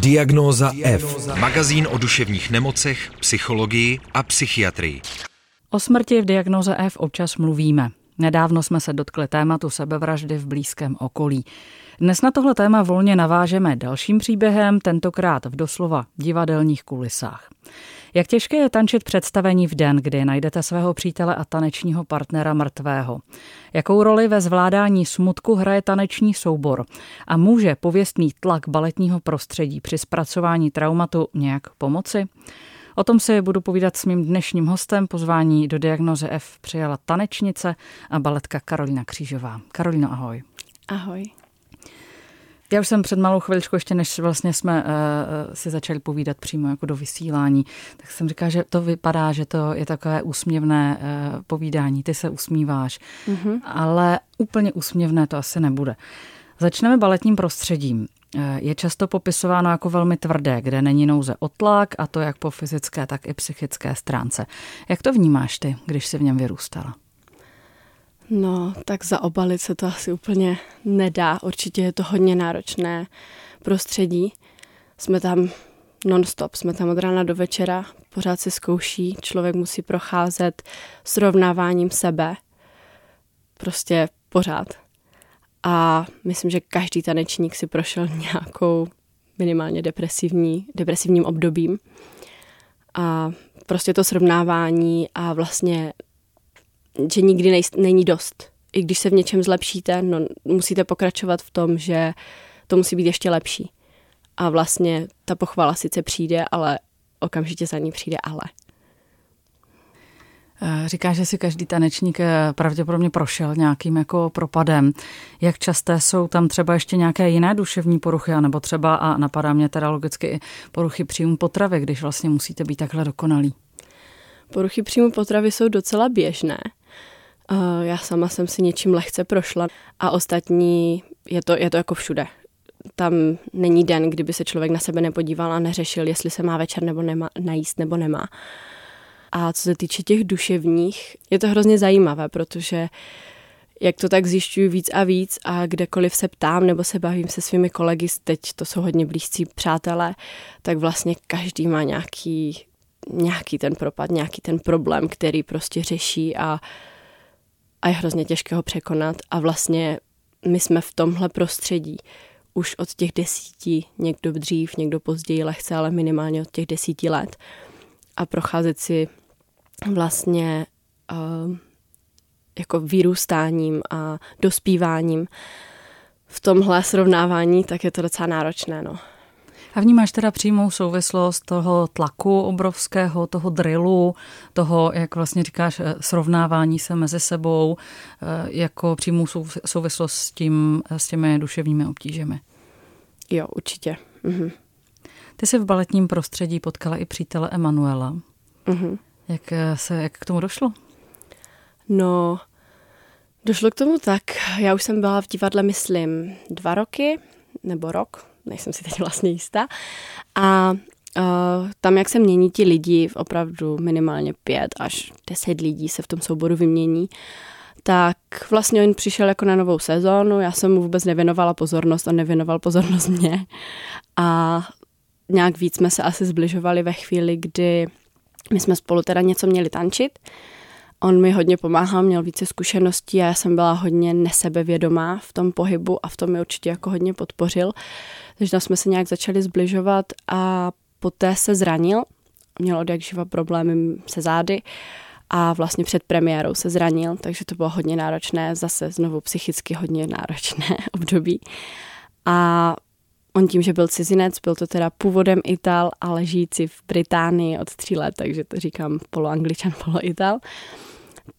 Diagnóza F. Magazín o duševních nemocech, psychologii a psychiatrii. O smrti v diagnoze F občas mluvíme. Nedávno jsme se dotkli tématu sebevraždy v blízkém okolí. Dnes na tohle téma volně navážeme dalším příběhem, tentokrát v doslova divadelních kulisách. Jak těžké je tančit představení v den, kdy najdete svého přítele a tanečního partnera mrtvého? Jakou roli ve zvládání smutku hraje taneční soubor? A může pověstný tlak baletního prostředí při zpracování traumatu nějak pomoci? O tom si budu povídat s mým dnešním hostem. Pozvání do diagnoze F přijala tanečnice a baletka Karolina Křížová. Karolino, ahoj. Ahoj. Já už jsem před malou chviličku, ještě než vlastně jsme uh, si začali povídat přímo jako do vysílání, tak jsem říkala, že to vypadá, že to je takové úsměvné uh, povídání. Ty se usmíváš, mm-hmm. ale úplně úsměvné to asi nebude. Začneme baletním prostředím. Je často popisováno jako velmi tvrdé, kde není nouze o tlak, a to jak po fyzické, tak i psychické stránce. Jak to vnímáš ty, když jsi v něm vyrůstala? No, tak zaobalit se to asi úplně nedá. Určitě je to hodně náročné prostředí. Jsme tam non-stop, jsme tam od rána do večera, pořád se zkouší, člověk musí procházet srovnáváním sebe. Prostě pořád. A myslím, že každý tanečník si prošel nějakou minimálně depresivní, depresivním obdobím. A prostě to srovnávání a vlastně že nikdy nej, není dost. I když se v něčem zlepšíte, no, musíte pokračovat v tom, že to musí být ještě lepší. A vlastně ta pochvala sice přijde, ale okamžitě za ní přijde ale. Eh, říká, že si každý tanečník eh, pravděpodobně prošel nějakým jako propadem. Jak časté jsou tam třeba ještě nějaké jiné duševní poruchy, anebo třeba, a napadá mě teda logicky poruchy příjmu potravy, když vlastně musíte být takhle dokonalý? Poruchy příjmu potravy jsou docela běžné. Já sama jsem si něčím lehce prošla a ostatní, je to, je to jako všude. Tam není den, kdyby se člověk na sebe nepodíval a neřešil, jestli se má večer nebo nemá, najíst nebo nemá. A co se týče těch duševních, je to hrozně zajímavé, protože jak to tak zjišťuju víc a víc a kdekoliv se ptám nebo se bavím se svými kolegy, teď to jsou hodně blízcí přátelé, tak vlastně každý má nějaký, nějaký ten propad, nějaký ten problém, který prostě řeší a a je hrozně těžké ho překonat. A vlastně my jsme v tomhle prostředí už od těch desíti, někdo dřív, někdo později lehce, ale minimálně od těch desíti let. A procházet si vlastně uh, jako vyrůstáním a dospíváním v tomhle srovnávání, tak je to docela náročné. No. A vnímáš teda přímou souvislost toho tlaku obrovského, toho drillu, toho, jak vlastně říkáš, eh, srovnávání se mezi sebou, eh, jako přímou souvislost s, tím, s těmi duševními obtížemi? Jo, určitě. Mhm. Ty jsi v baletním prostředí potkala i přítele Emanuela. Mhm. Jak, eh, se, jak k tomu došlo? No, došlo k tomu tak. Já už jsem byla v divadle, myslím, dva roky nebo rok, nejsem si teď vlastně jistá. A Uh, tam, jak se mění ti lidi, opravdu minimálně pět až deset lidí se v tom souboru vymění, tak vlastně on přišel jako na novou sezónu, já jsem mu vůbec nevěnovala pozornost, on nevěnoval pozornost mě a nějak víc jsme se asi zbližovali ve chvíli, kdy my jsme spolu teda něco měli tančit On mi hodně pomáhal, měl více zkušeností a já jsem byla hodně nesebevědomá v tom pohybu a v tom mi určitě jako hodně podpořil. Takže tam jsme se nějak začali zbližovat a poté se zranil. Měl od jak živa problémy se zády a vlastně před premiérou se zranil, takže to bylo hodně náročné, zase znovu psychicky hodně náročné období. A on tím, že byl cizinec, byl to teda původem Ital, ale žijící v Británii od tří let, takže to říkám poloangličan, poloital,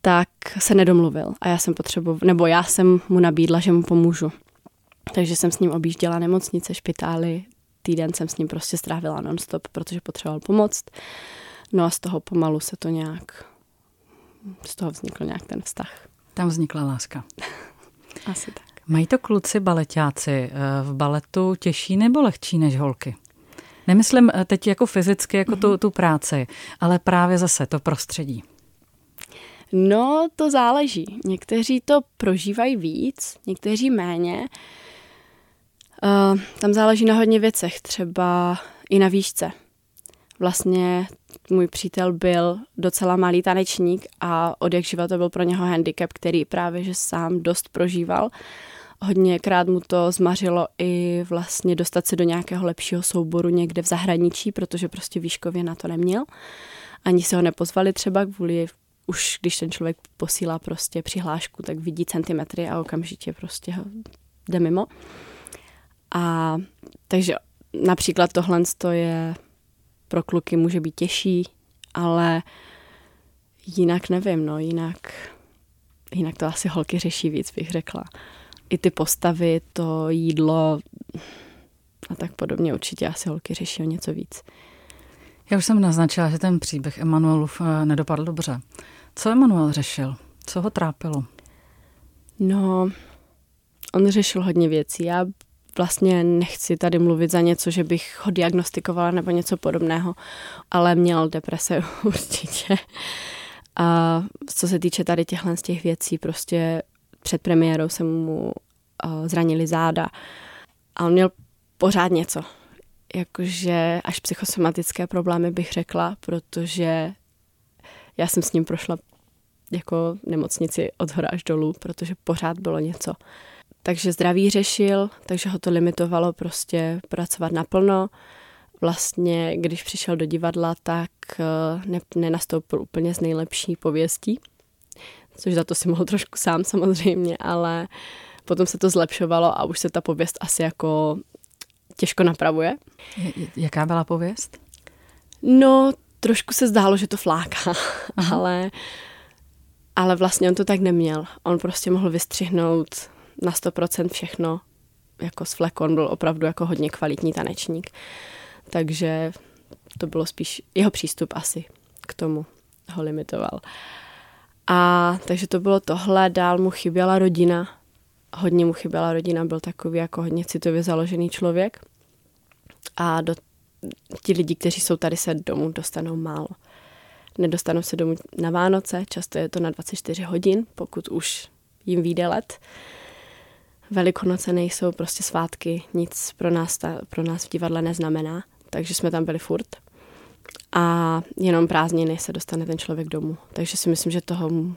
tak se nedomluvil a já jsem potřeboval, nebo já jsem mu nabídla, že mu pomůžu. Takže jsem s ním objížděla nemocnice, špitály, týden jsem s ním prostě strávila nonstop, protože potřeboval pomoct. No a z toho pomalu se to nějak, z toho vznikl nějak ten vztah. Tam vznikla láska. Asi tak. Mají to kluci baletáci eh, v baletu těžší nebo lehčí než holky? Nemyslím eh, teď jako fyzicky, jako mm-hmm. tu, tu práci, ale právě zase to prostředí. No, to záleží. Někteří to prožívají víc, někteří méně. Uh, tam záleží na hodně věcech, třeba i na výšce. Vlastně můj přítel byl docela malý tanečník a od jak živa to byl pro něho handicap, který právě že sám dost prožíval. Hodněkrát mu to zmařilo i vlastně dostat se do nějakého lepšího souboru někde v zahraničí, protože prostě výškově na to neměl. Ani se ho nepozvali třeba kvůli už když ten člověk posílá prostě přihlášku, tak vidí centimetry a okamžitě prostě ho jde mimo. A takže například tohle je pro kluky může být těžší, ale jinak nevím, no, jinak, jinak to asi holky řeší víc, bych řekla. I ty postavy, to jídlo a tak podobně určitě asi holky řeší o něco víc. Já už jsem naznačila, že ten příběh Emanuelův eh, nedopadl dobře. Co Emanuel řešil? Co ho trápilo? No, on řešil hodně věcí. Já vlastně nechci tady mluvit za něco, že bych ho diagnostikovala nebo něco podobného, ale měl deprese určitě. A co se týče tady těchhle z těch věcí, prostě před premiérou se mu zranili záda a on měl pořád něco. Jakože až psychosomatické problémy bych řekla, protože já jsem s ním prošla jako nemocnici od hora až dolů, protože pořád bylo něco. Takže zdraví řešil, takže ho to limitovalo prostě pracovat naplno. Vlastně, když přišel do divadla, tak eh, ne, nenastoupil úplně z nejlepší pověstí, což za to si mohl trošku sám samozřejmě, ale potom se to zlepšovalo a už se ta pověst asi jako těžko napravuje. Jaká byla pověst? No, trošku se zdálo, že to fláká, ale, ale vlastně on to tak neměl. On prostě mohl vystřihnout na 100% všechno jako s fleku. On byl opravdu jako hodně kvalitní tanečník. Takže to bylo spíš jeho přístup asi k tomu ho limitoval. A takže to bylo tohle, dál mu chyběla rodina, hodně mu chyběla rodina, byl takový jako hodně citově založený člověk. A do, ti lidi, kteří jsou tady, se domů dostanou málo. Nedostanou se domů na Vánoce, často je to na 24 hodin, pokud už jim vyjde let. Velikonoce nejsou prostě svátky, nic pro nás, ta, pro nás v divadle neznamená, takže jsme tam byli furt. A jenom prázdniny se dostane ten člověk domů. Takže si myslím, že toho mu,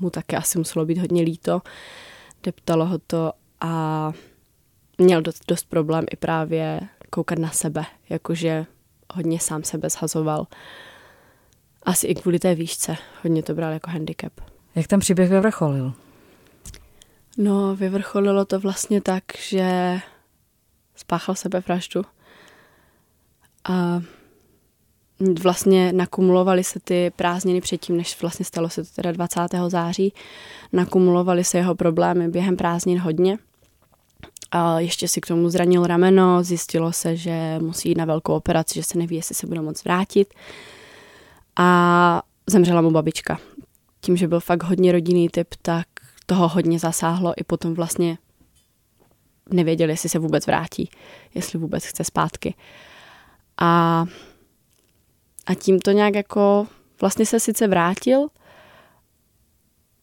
mu také asi muselo být hodně líto. Deptalo ho to a měl dost, dost problém i právě koukat na sebe, jakože hodně sám sebe zhazoval. Asi i kvůli té výšce. Hodně to bral jako handicap. Jak ten příběh vyvrcholil? No, vyvrcholilo to vlastně tak, že spáchal sebevraždu. A vlastně nakumulovaly se ty prázdniny předtím, než vlastně stalo se to teda 20. září. Nakumulovaly se jeho problémy během prázdnin hodně. A ještě si k tomu zranil rameno, zjistilo se, že musí jít na velkou operaci, že se neví, jestli se bude moc vrátit. A zemřela mu babička. Tím, že byl fakt hodně rodinný typ, tak toho hodně zasáhlo i potom vlastně nevěděl, jestli se vůbec vrátí, jestli vůbec chce zpátky. A, a tím to nějak jako vlastně se sice vrátil,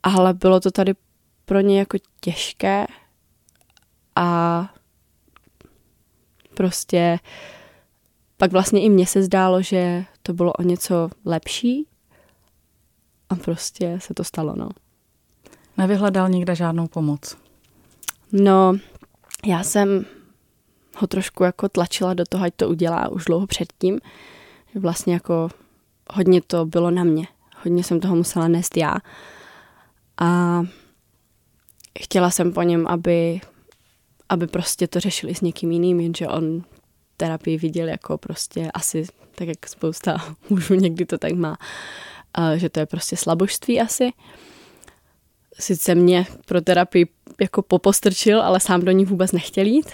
ale bylo to tady pro ně jako těžké a prostě pak vlastně i mně se zdálo, že to bylo o něco lepší a prostě se to stalo, no. Nevyhledal nikde žádnou pomoc? No, já jsem ho trošku jako tlačila do toho, ať to udělá už dlouho předtím. Vlastně jako hodně to bylo na mě. Hodně jsem toho musela nést já. A chtěla jsem po něm, aby, aby prostě to řešili s někým jiným, jenže on terapii viděl jako prostě asi, tak jak spousta mužů někdy to tak má, že to je prostě slabožství asi sice mě pro terapii jako popostrčil, ale sám do ní vůbec nechtěl jít.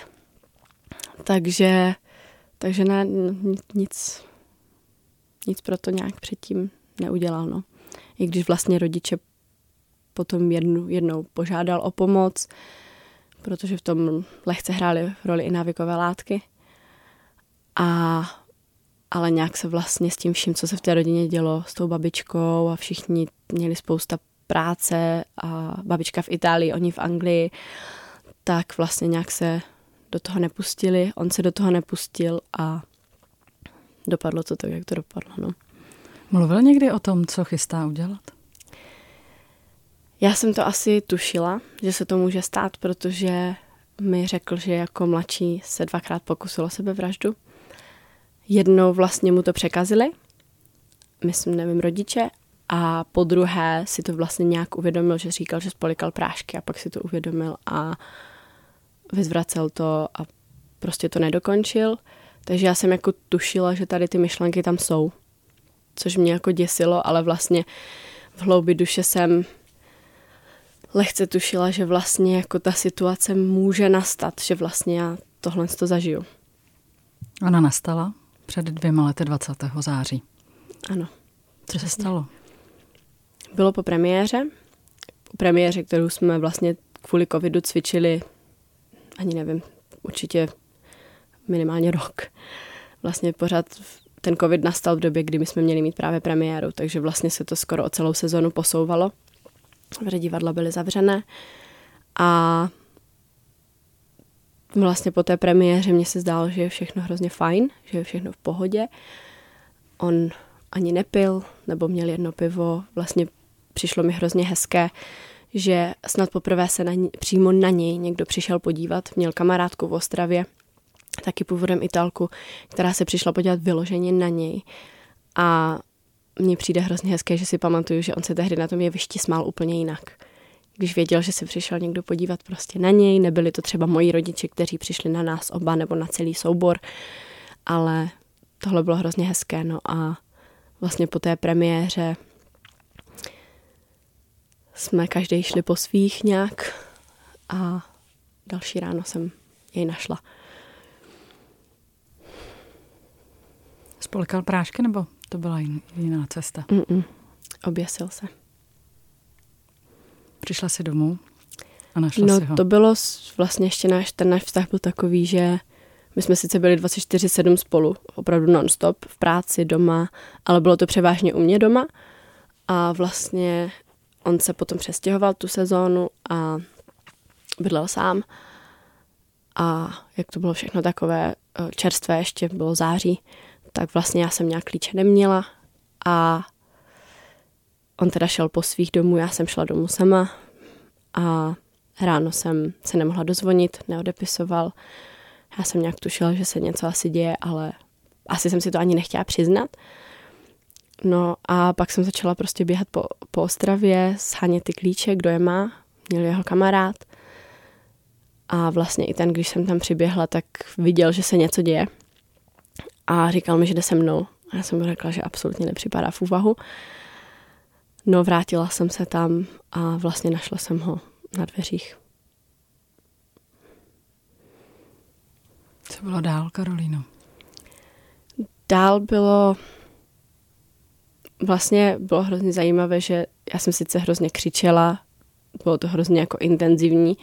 Takže, takže ne, nic, nic pro to nějak předtím neudělal. No. I když vlastně rodiče potom jednu, jednou požádal o pomoc, protože v tom lehce hrály roli i návykové látky. A, ale nějak se vlastně s tím vším, co se v té rodině dělo, s tou babičkou a všichni měli spousta práce a babička v Itálii, oni v Anglii, tak vlastně nějak se do toho nepustili, on se do toho nepustil a dopadlo to tak, jak to dopadlo. No. Mluvil někdy o tom, co chystá udělat? Já jsem to asi tušila, že se to může stát, protože mi řekl, že jako mladší se dvakrát pokusil o sebevraždu. Jednou vlastně mu to překazili, myslím, nevím, rodiče, a po druhé si to vlastně nějak uvědomil, že říkal, že spolikal prášky a pak si to uvědomil a vyzvracel to a prostě to nedokončil. Takže já jsem jako tušila, že tady ty myšlenky tam jsou, což mě jako děsilo, ale vlastně v hloubi duše jsem lehce tušila, že vlastně jako ta situace může nastat, že vlastně já tohle to zažiju. Ona nastala před dvěma lety 20. září. Ano. Co se stalo? Bylo po premiéře, po premiéře, kterou jsme vlastně kvůli covidu cvičili, ani nevím, určitě minimálně rok. Vlastně pořád ten covid nastal v době, kdy my jsme měli mít právě premiéru, takže vlastně se to skoro o celou sezonu posouvalo protože divadla byly zavřené. A vlastně po té premiéře mně se zdálo, že je všechno hrozně fajn, že je všechno v pohodě. On ani nepil, nebo měl jedno pivo. Vlastně přišlo mi hrozně hezké, že snad poprvé se na ní, přímo na něj někdo přišel podívat. Měl kamarádku v Ostravě, taky původem Italku, která se přišla podívat vyloženě na něj. A mně přijde hrozně hezké, že si pamatuju, že on se tehdy na tom jevišti smál úplně jinak. Když věděl, že se přišel někdo podívat prostě na něj, nebyli to třeba moji rodiče, kteří přišli na nás oba nebo na celý soubor, ale tohle bylo hrozně hezké, no a vlastně po té premiéře jsme každý šli po svých nějak a další ráno jsem jej našla. Spolikal prášky nebo to byla jiná cesta? Mm-mm. Oběsil se. Přišla si domů a našla no, si ho? to bylo vlastně ještě náš, ten náš vztah byl takový, že my jsme sice byli 24-7 spolu, opravdu non-stop, v práci, doma, ale bylo to převážně u mě doma a vlastně on se potom přestěhoval tu sezónu a bydlel sám a jak to bylo všechno takové eh, čerstvé, ještě bylo září, tak vlastně já jsem nějak klíče neměla a on teda šel po svých domů, já jsem šla domů sama a ráno jsem se nemohla dozvonit, neodepisoval. Já jsem nějak tušila, že se něco asi děje, ale asi jsem si to ani nechtěla přiznat. No a pak jsem začala prostě běhat po, po Ostravě, shánět ty klíče, kdo je má, měl jeho kamarád. A vlastně i ten, když jsem tam přiběhla, tak viděl, že se něco děje a říkal mi, že jde se mnou. A já jsem mu řekla, že absolutně nepřipadá v úvahu. No, vrátila jsem se tam a vlastně našla jsem ho na dveřích. Co bylo dál, Karolíno? Dál bylo vlastně bylo hrozně zajímavé, že já jsem sice hrozně křičela, bylo to hrozně jako intenzivní,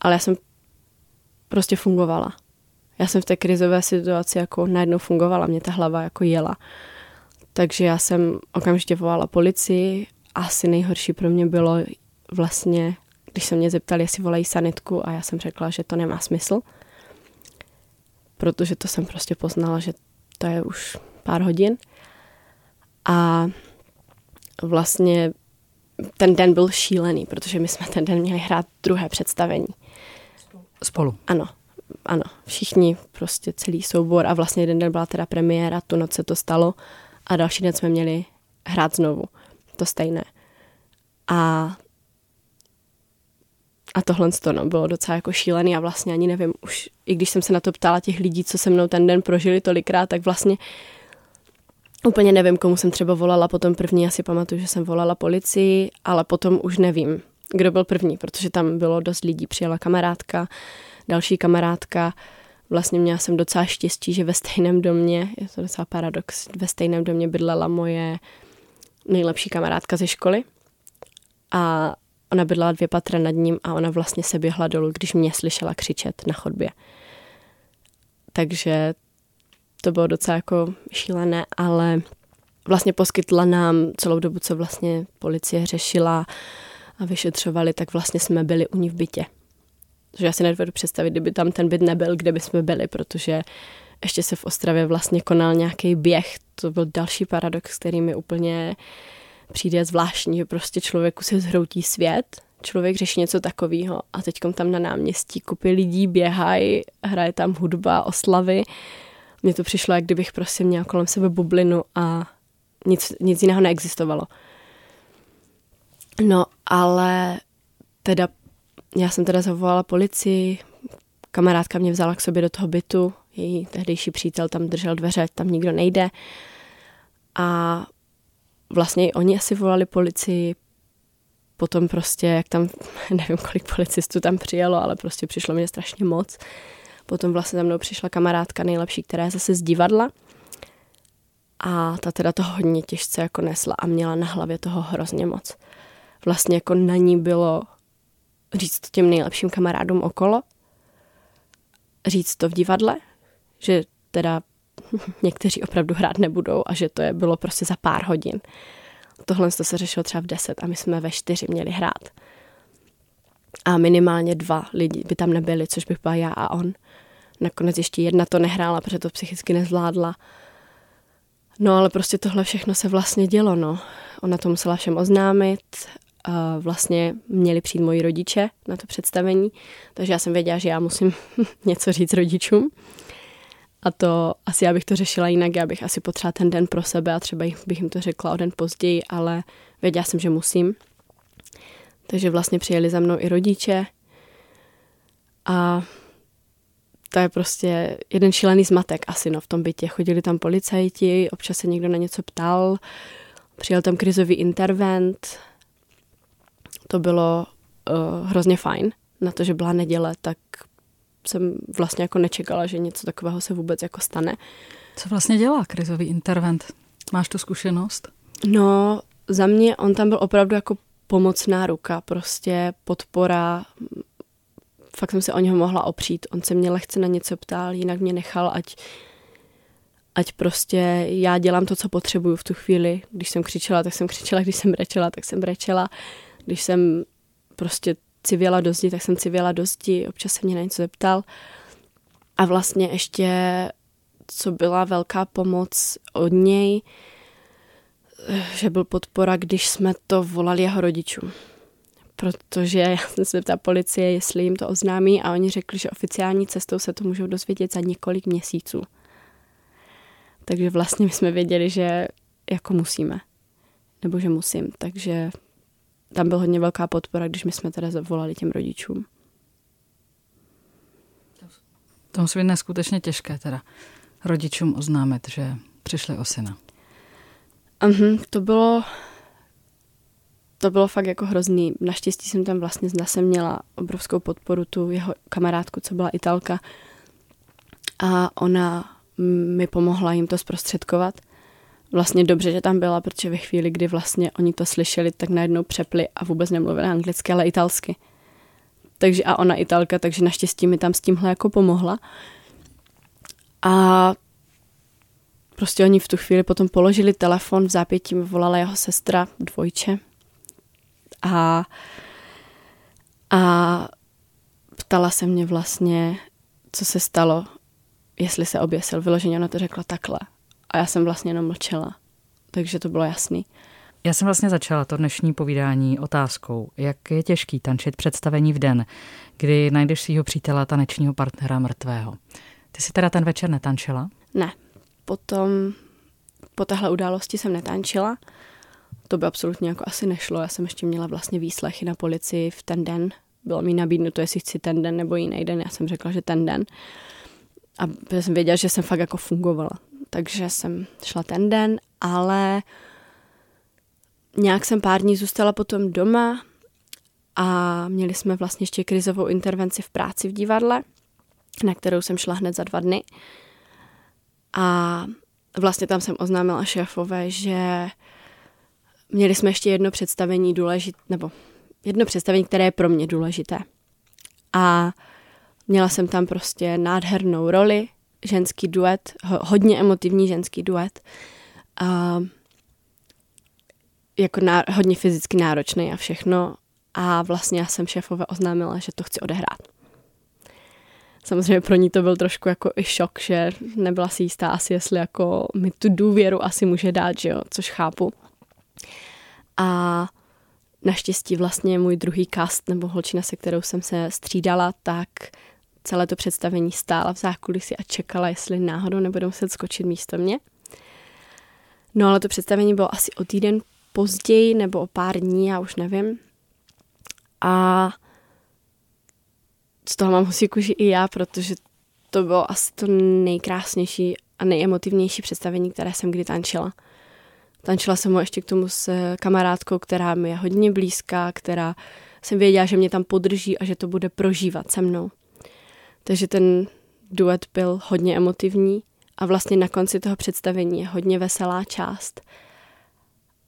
ale já jsem prostě fungovala já jsem v té krizové situaci jako najednou fungovala, mě ta hlava jako jela. Takže já jsem okamžitě volala policii. Asi nejhorší pro mě bylo vlastně, když se mě zeptali, jestli volají sanitku a já jsem řekla, že to nemá smysl. Protože to jsem prostě poznala, že to je už pár hodin. A vlastně ten den byl šílený, protože my jsme ten den měli hrát druhé představení. Spolu? Ano, ano, všichni, prostě celý soubor a vlastně jeden den byla teda premiéra, tu noc se to stalo a další den jsme měli hrát znovu, to stejné. A a tohle to no, bylo docela jako šílený a vlastně ani nevím, už i když jsem se na to ptala těch lidí, co se mnou ten den prožili tolikrát, tak vlastně úplně nevím, komu jsem třeba volala potom první, já si pamatuju, že jsem volala policii, ale potom už nevím, kdo byl první, protože tam bylo dost lidí, přijela kamarádka, další kamarádka. Vlastně měla jsem docela štěstí, že ve stejném domě, je to docela paradox, ve stejném domě bydlela moje nejlepší kamarádka ze školy. A ona bydlela dvě patra nad ním a ona vlastně se běhla dolů, když mě slyšela křičet na chodbě. Takže to bylo docela jako šílené, ale vlastně poskytla nám celou dobu, co vlastně policie řešila a vyšetřovali, tak vlastně jsme byli u ní v bytě že já si nedovedu představit, kdyby tam ten byt nebyl, kde by jsme byli, protože ještě se v Ostravě vlastně konal nějaký běh. To byl další paradox, který mi úplně přijde zvláštní, že prostě člověku se zhroutí svět, člověk řeší něco takového a teď tam na náměstí kupy lidí běhají, hraje tam hudba, oslavy. Mně to přišlo, jak kdybych prostě měla kolem sebe bublinu a nic, nic jiného neexistovalo. No, ale teda já jsem teda zavolala policii, kamarádka mě vzala k sobě do toho bytu, její tehdejší přítel tam držel dveře, tam nikdo nejde. A vlastně i oni asi volali policii, potom prostě, jak tam, nevím, kolik policistů tam přijelo, ale prostě přišlo mě strašně moc. Potom vlastně za mnou přišla kamarádka nejlepší, která je zase z divadla. A ta teda to hodně těžce jako nesla a měla na hlavě toho hrozně moc. Vlastně jako na ní bylo říct to těm nejlepším kamarádům okolo, říct to v divadle, že teda někteří opravdu hrát nebudou a že to je bylo prostě za pár hodin. Tohle to se řešilo třeba v deset a my jsme ve čtyři měli hrát. A minimálně dva lidi by tam nebyli, což bych byla já a on. Nakonec ještě jedna to nehrála, protože to psychicky nezvládla. No ale prostě tohle všechno se vlastně dělo, no. Ona to musela všem oznámit, vlastně měli přijít moji rodiče na to představení, takže já jsem věděla, že já musím něco říct rodičům. A to asi já bych to řešila jinak, já bych asi potřeba ten den pro sebe a třeba bych jim to řekla o den později, ale věděla jsem, že musím. Takže vlastně přijeli za mnou i rodiče a to je prostě jeden šílený zmatek asi no, v tom bytě. Chodili tam policajti, občas se někdo na něco ptal, přijel tam krizový intervent, to bylo uh, hrozně fajn. Na to, že byla neděle, tak jsem vlastně jako nečekala, že něco takového se vůbec jako stane. Co vlastně dělá krizový intervent? Máš tu zkušenost? No, za mě on tam byl opravdu jako pomocná ruka, prostě podpora. Fakt jsem se o něho mohla opřít. On se mě lehce na něco ptal, jinak mě nechal, ať, ať prostě já dělám to, co potřebuju v tu chvíli. Když jsem křičela, tak jsem křičela, když jsem brečela, tak jsem brečela. Když jsem prostě civěla do zdi, tak jsem civěla do zdi, občas se mě na něco zeptal. A vlastně ještě, co byla velká pomoc od něj, že byl podpora, když jsme to volali jeho rodičům. Protože já jsem se ptala policie, jestli jim to oznámí a oni řekli, že oficiální cestou se to můžou dozvědět za několik měsíců. Takže vlastně my jsme věděli, že jako musíme. Nebo že musím. Takže tam byl hodně velká podpora, když my jsme teda zavolali těm rodičům. To musí být neskutečně těžké teda rodičům oznámit, že přišli o syna. Uh-huh, to bylo to bylo fakt jako hrozný. Naštěstí jsem tam vlastně zase měla obrovskou podporu, tu jeho kamarádku, co byla Italka. A ona mi pomohla jim to zprostředkovat vlastně dobře, že tam byla, protože ve chvíli, kdy vlastně oni to slyšeli, tak najednou přepli a vůbec nemluvili anglicky, ale italsky. Takže a ona italka, takže naštěstí mi tam s tímhle jako pomohla. A prostě oni v tu chvíli potom položili telefon, v zápětí mi volala jeho sestra, dvojče. A, a ptala se mě vlastně, co se stalo, jestli se oběsil. Vyloženě ona to řekla takhle. A já jsem vlastně jenom mlčela. Takže to bylo jasný. Já jsem vlastně začala to dnešní povídání otázkou, jak je těžký tančit představení v den, kdy najdeš svého přítele tanečního partnera mrtvého. Ty si teda ten večer netančila? Ne. Potom po téhle události jsem netančila. To by absolutně jako asi nešlo. Já jsem ještě měla vlastně výslechy na policii v ten den. Bylo mi nabídnuto, jestli chci ten den nebo jiný den. Já jsem řekla, že ten den. A jsem věděla, že jsem fakt jako fungovala takže jsem šla ten den, ale nějak jsem pár dní zůstala potom doma a měli jsme vlastně ještě krizovou intervenci v práci v divadle, na kterou jsem šla hned za dva dny. A vlastně tam jsem oznámila šéfové, že měli jsme ještě jedno představení důležité, nebo jedno představení, které je pro mě důležité. A měla jsem tam prostě nádhernou roli, ženský duet, hodně emotivní ženský duet. A jako ná, hodně fyzicky náročný a všechno. A vlastně já jsem šéfové oznámila, že to chci odehrát. Samozřejmě pro ní to byl trošku jako i šok, že nebyla si jistá asi, jestli jako mi tu důvěru asi může dát, že jo, což chápu. A naštěstí vlastně můj druhý cast nebo holčina, se kterou jsem se střídala, tak celé to představení stála v zákulisí a čekala, jestli náhodou nebudu muset skočit místo mě. No ale to představení bylo asi o týden později nebo o pár dní, já už nevím. A z toho mám husí kůži i já, protože to bylo asi to nejkrásnější a nejemotivnější představení, které jsem kdy tančila. Tančila jsem ho ještě k tomu s kamarádkou, která mi je hodně blízká, která jsem věděla, že mě tam podrží a že to bude prožívat se mnou. Takže ten duet byl hodně emotivní a vlastně na konci toho představení je hodně veselá část.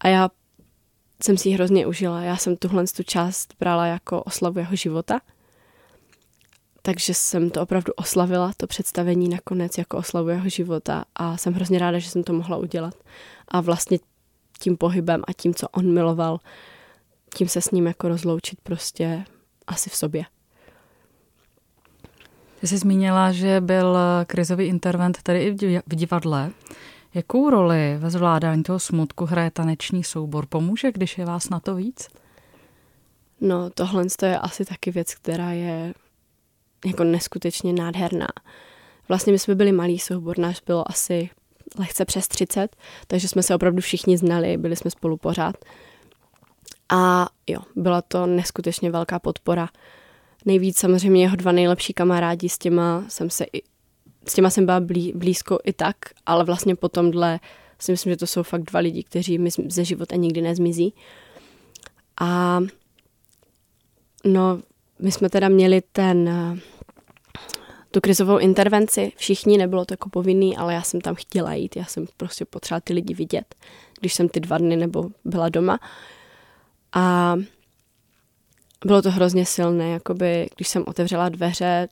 A já jsem si ji hrozně užila. Já jsem tuhle tu část brala jako oslavu jeho života. Takže jsem to opravdu oslavila, to představení nakonec jako oslavu jeho života a jsem hrozně ráda, že jsem to mohla udělat. A vlastně tím pohybem a tím, co on miloval, tím se s ním jako rozloučit prostě asi v sobě. Ty jsi zmínila, že byl krizový intervent tady i v divadle. Jakou roli ve zvládání toho smutku hraje taneční soubor? Pomůže, když je vás na to víc? No, tohle je asi taky věc, která je jako neskutečně nádherná. Vlastně my jsme byli malý soubor, náš bylo asi lehce přes 30, takže jsme se opravdu všichni znali, byli jsme spolu pořád. A jo, byla to neskutečně velká podpora. Nejvíc samozřejmě jeho dva nejlepší kamarádi, s těma jsem se i, s těma jsem byla blí, blízko i tak, ale vlastně po tomhle si myslím, že to jsou fakt dva lidi, kteří mi ze života nikdy nezmizí. A no, my jsme teda měli ten tu krizovou intervenci. Všichni, nebylo to jako povinný, ale já jsem tam chtěla jít. Já jsem prostě potřeba ty lidi vidět, když jsem ty dva dny nebo byla doma. A bylo to hrozně silné, jakoby, když jsem otevřela dveře,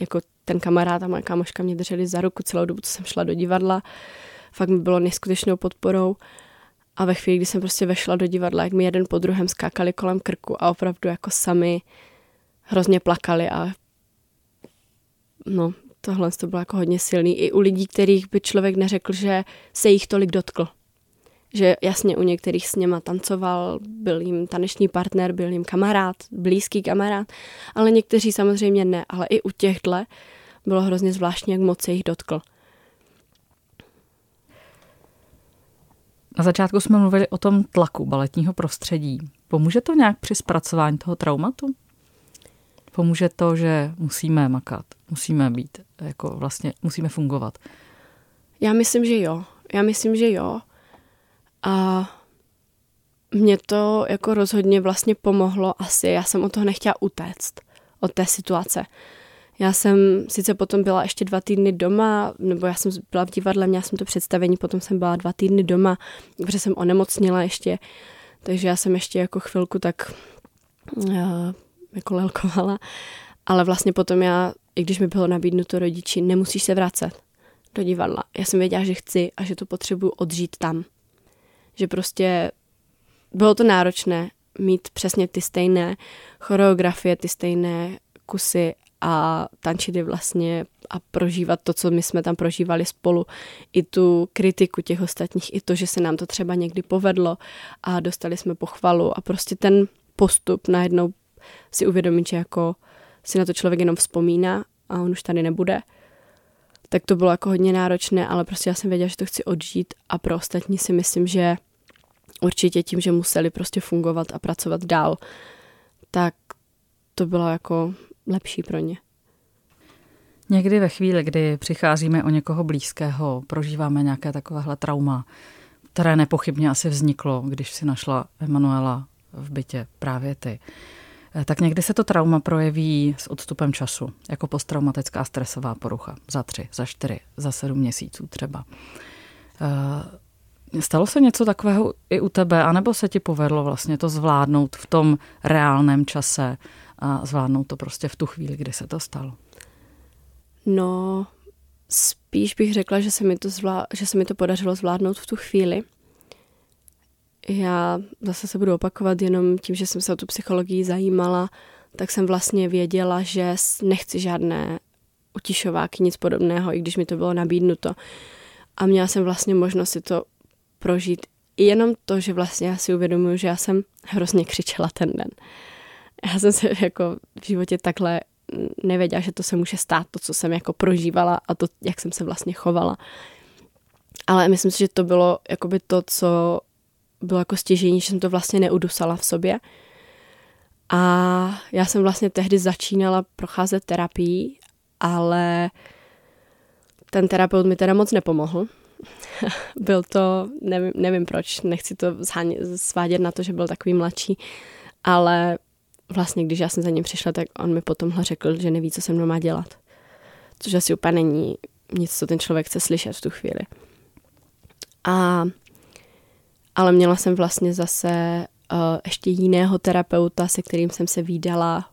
jako ten kamarád a moje kámoška mě drželi za ruku celou dobu, co jsem šla do divadla. Fakt mi bylo neskutečnou podporou. A ve chvíli, kdy jsem prostě vešla do divadla, jak mi jeden po druhém skákali kolem krku a opravdu jako sami hrozně plakali a no, tohle to bylo jako hodně silný. I u lidí, kterých by člověk neřekl, že se jich tolik dotkl. Že jasně u některých s něma tancoval, byl jim taneční partner, byl jim kamarád, blízký kamarád, ale někteří samozřejmě ne. Ale i u těchto bylo hrozně zvláštní, jak moc se jich dotkl. Na začátku jsme mluvili o tom tlaku baletního prostředí. Pomůže to nějak při zpracování toho traumatu? pomůže to, že musíme makat, musíme být, jako vlastně musíme fungovat. Já myslím, že jo. Já myslím, že jo. A mě to jako rozhodně vlastně pomohlo asi. Já jsem od toho nechtěla utéct, od té situace. Já jsem sice potom byla ještě dva týdny doma, nebo já jsem byla v divadle, měla jsem to představení, potom jsem byla dva týdny doma, protože jsem onemocnila ještě, takže já jsem ještě jako chvilku tak uh, jako lelkovala. Ale vlastně potom já, i když mi bylo nabídnuto rodiči, nemusíš se vracet do divadla. Já jsem věděla, že chci a že to potřebuju odžít tam. Že prostě bylo to náročné mít přesně ty stejné choreografie, ty stejné kusy a tančit je vlastně a prožívat to, co my jsme tam prožívali spolu, i tu kritiku těch ostatních, i to, že se nám to třeba někdy povedlo a dostali jsme pochvalu. A prostě ten postup najednou si uvědomit, že jako si na to člověk jenom vzpomíná a on už tady nebude, tak to bylo jako hodně náročné, ale prostě já jsem věděla, že to chci odžít a pro ostatní si myslím, že určitě tím, že museli prostě fungovat a pracovat dál, tak to bylo jako lepší pro ně. Někdy ve chvíli, kdy přicházíme o někoho blízkého, prožíváme nějaké takovéhle trauma, které nepochybně asi vzniklo, když si našla Emanuela v bytě právě ty. Eh, tak někdy se to trauma projeví s odstupem času, jako posttraumatická stresová porucha. Za tři, za čtyři, za sedm měsíců třeba. Eh, stalo se něco takového i u tebe, anebo se ti povedlo vlastně to zvládnout v tom reálném čase a zvládnout to prostě v tu chvíli, kdy se to stalo? No, spíš bych řekla, že se mi to, zvlá- že se mi to podařilo zvládnout v tu chvíli – já zase se budu opakovat jenom tím, že jsem se o tu psychologii zajímala, tak jsem vlastně věděla, že nechci žádné utišováky, nic podobného, i když mi to bylo nabídnuto. A měla jsem vlastně možnost si to prožít. Jenom to, že vlastně já si uvědomuji, že já jsem hrozně křičela ten den. Já jsem se jako v životě takhle nevěděla, že to se může stát, to, co jsem jako prožívala a to, jak jsem se vlastně chovala. Ale myslím si, že to bylo jakoby to, co bylo jako stěžení, že jsem to vlastně neudusala v sobě. A já jsem vlastně tehdy začínala procházet terapii, ale ten terapeut mi teda moc nepomohl. Byl to, nevím, nevím proč, nechci to svádět na to, že byl takový mladší, ale vlastně, když já jsem za ním přišla, tak on mi potom řekl, že neví, co se mnou má dělat. Což asi úplně není nic, co ten člověk chce slyšet v tu chvíli. A, ale měla jsem vlastně zase uh, ještě jiného terapeuta, se kterým jsem se výdala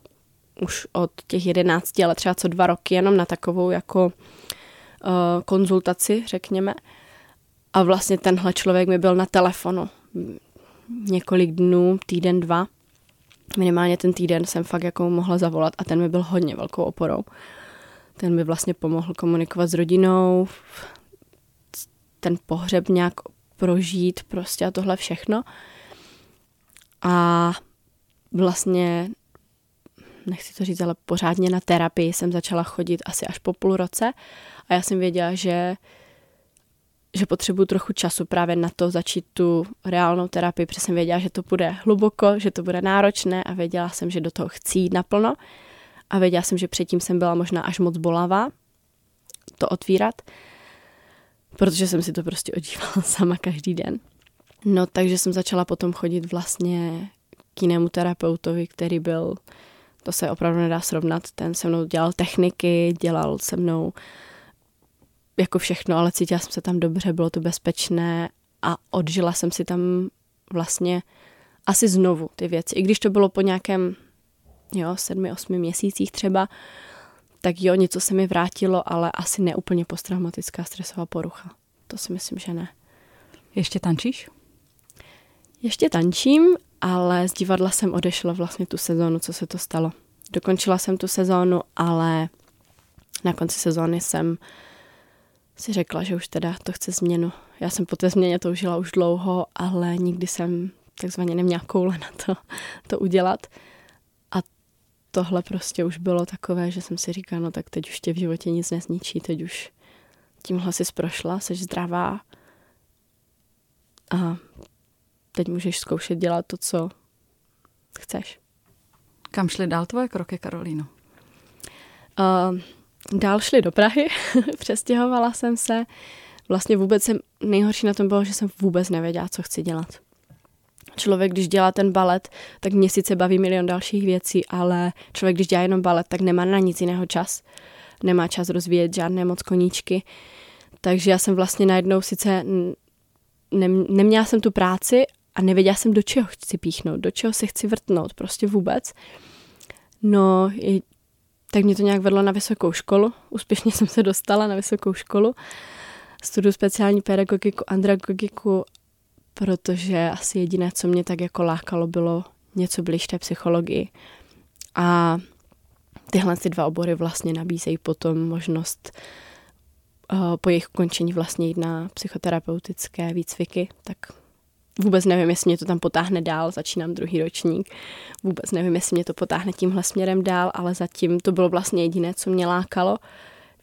už od těch jedenácti, ale třeba co dva roky, jenom na takovou jako uh, konzultaci, řekněme. A vlastně tenhle člověk mi byl na telefonu několik dnů, týden, dva. Minimálně ten týden jsem fakt jako mohla zavolat a ten mi byl hodně velkou oporou. Ten mi vlastně pomohl komunikovat s rodinou, ten pohřeb nějak prožít prostě a tohle všechno. A vlastně, nechci to říct, ale pořádně na terapii jsem začala chodit asi až po půl roce a já jsem věděla, že že potřebuji trochu času právě na to začít tu reálnou terapii, protože jsem věděla, že to bude hluboko, že to bude náročné a věděla jsem, že do toho chci jít naplno a věděla jsem, že předtím jsem byla možná až moc bolavá to otvírat, protože jsem si to prostě odívala sama každý den. No takže jsem začala potom chodit vlastně k jinému terapeutovi, který byl, to se opravdu nedá srovnat, ten se mnou dělal techniky, dělal se mnou jako všechno, ale cítila jsem se tam dobře, bylo to bezpečné a odžila jsem si tam vlastně asi znovu ty věci. I když to bylo po nějakém, jo, sedmi, osmi měsících třeba, tak jo, něco se mi vrátilo, ale asi neúplně posttraumatická stresová porucha. To si myslím, že ne. Ještě tančíš? Ještě tančím, ale z divadla jsem odešla vlastně tu sezónu, co se to stalo. Dokončila jsem tu sezónu, ale na konci sezóny jsem si řekla, že už teda to chce změnu. Já jsem po té změně toužila už dlouho, ale nikdy jsem takzvaně neměla koule na to, to udělat. A tohle prostě už bylo takové, že jsem si říkala, no tak teď už tě v životě nic nezničí, teď už tímhle jsi prošla, jsi zdravá a teď můžeš zkoušet dělat to, co chceš. Kam šly dál tvoje kroky, Karolíno? Uh, dál šli do Prahy, přestěhovala jsem se. Vlastně vůbec jsem, nejhorší na tom bylo, že jsem vůbec nevěděla, co chci dělat. Člověk, když dělá ten balet, tak mě sice baví milion dalších věcí, ale člověk, když dělá jenom balet, tak nemá na nic jiného čas. Nemá čas rozvíjet žádné moc koníčky. Takže já jsem vlastně najednou sice ne, neměla jsem tu práci a nevěděla jsem, do čeho chci píchnout, do čeho se chci vrtnout, prostě vůbec. No, tak mě to nějak vedlo na vysokou školu. Úspěšně jsem se dostala na vysokou školu. Studuju speciální pedagogiku, andragogiku, protože asi jediné, co mě tak jako lákalo, bylo něco blíž té psychologii. A tyhle ty dva obory vlastně nabízejí potom možnost uh, po jejich ukončení vlastně jít na psychoterapeutické výcviky, tak Vůbec nevím, jestli mě to tam potáhne dál, začínám druhý ročník. Vůbec nevím, jestli mě to potáhne tímhle směrem dál, ale zatím to bylo vlastně jediné, co mě lákalo.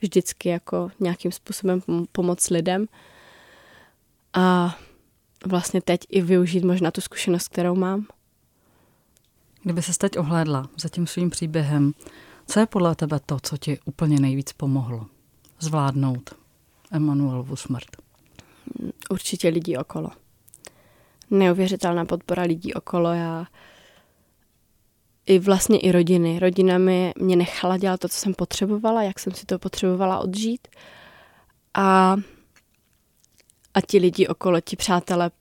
Vždycky jako nějakým způsobem pomoct lidem. A vlastně teď i využít možná tu zkušenost, kterou mám. Kdyby se teď ohlédla za tím svým příběhem, co je podle tebe to, co ti úplně nejvíc pomohlo zvládnout Emanuelovu smrt? Určitě lidi okolo neuvěřitelná podpora lidí okolo. Já i vlastně i rodiny. Rodina mi, mě nechala dělat to, co jsem potřebovala, jak jsem si to potřebovala odžít. A, a ti lidi okolo, ti přátelé,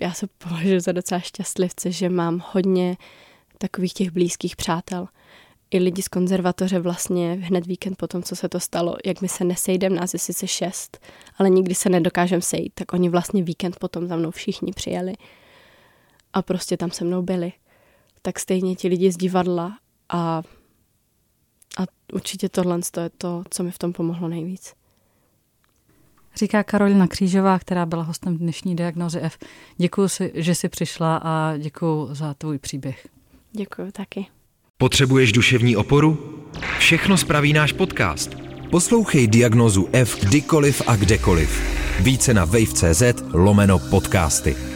já se považuji za docela šťastlivce, že mám hodně takových těch blízkých přátel i lidi z konzervatoře vlastně hned víkend po tom, co se to stalo, jak my se nesejdeme, nás je sice šest, ale nikdy se nedokážeme sejít, tak oni vlastně víkend potom za mnou všichni přijeli a prostě tam se mnou byli. Tak stejně ti lidi z divadla a a určitě tohle je to, co mi v tom pomohlo nejvíc. Říká Karolina Křížová, která byla hostem dnešní diagnozy F. Děkuji, že jsi přišla a děkuji za tvůj příběh. Děkuji taky. Potřebuješ duševní oporu? Všechno spraví náš podcast. Poslouchej diagnozu F kdykoliv a kdekoliv. Více na wave.cz lomeno podcasty.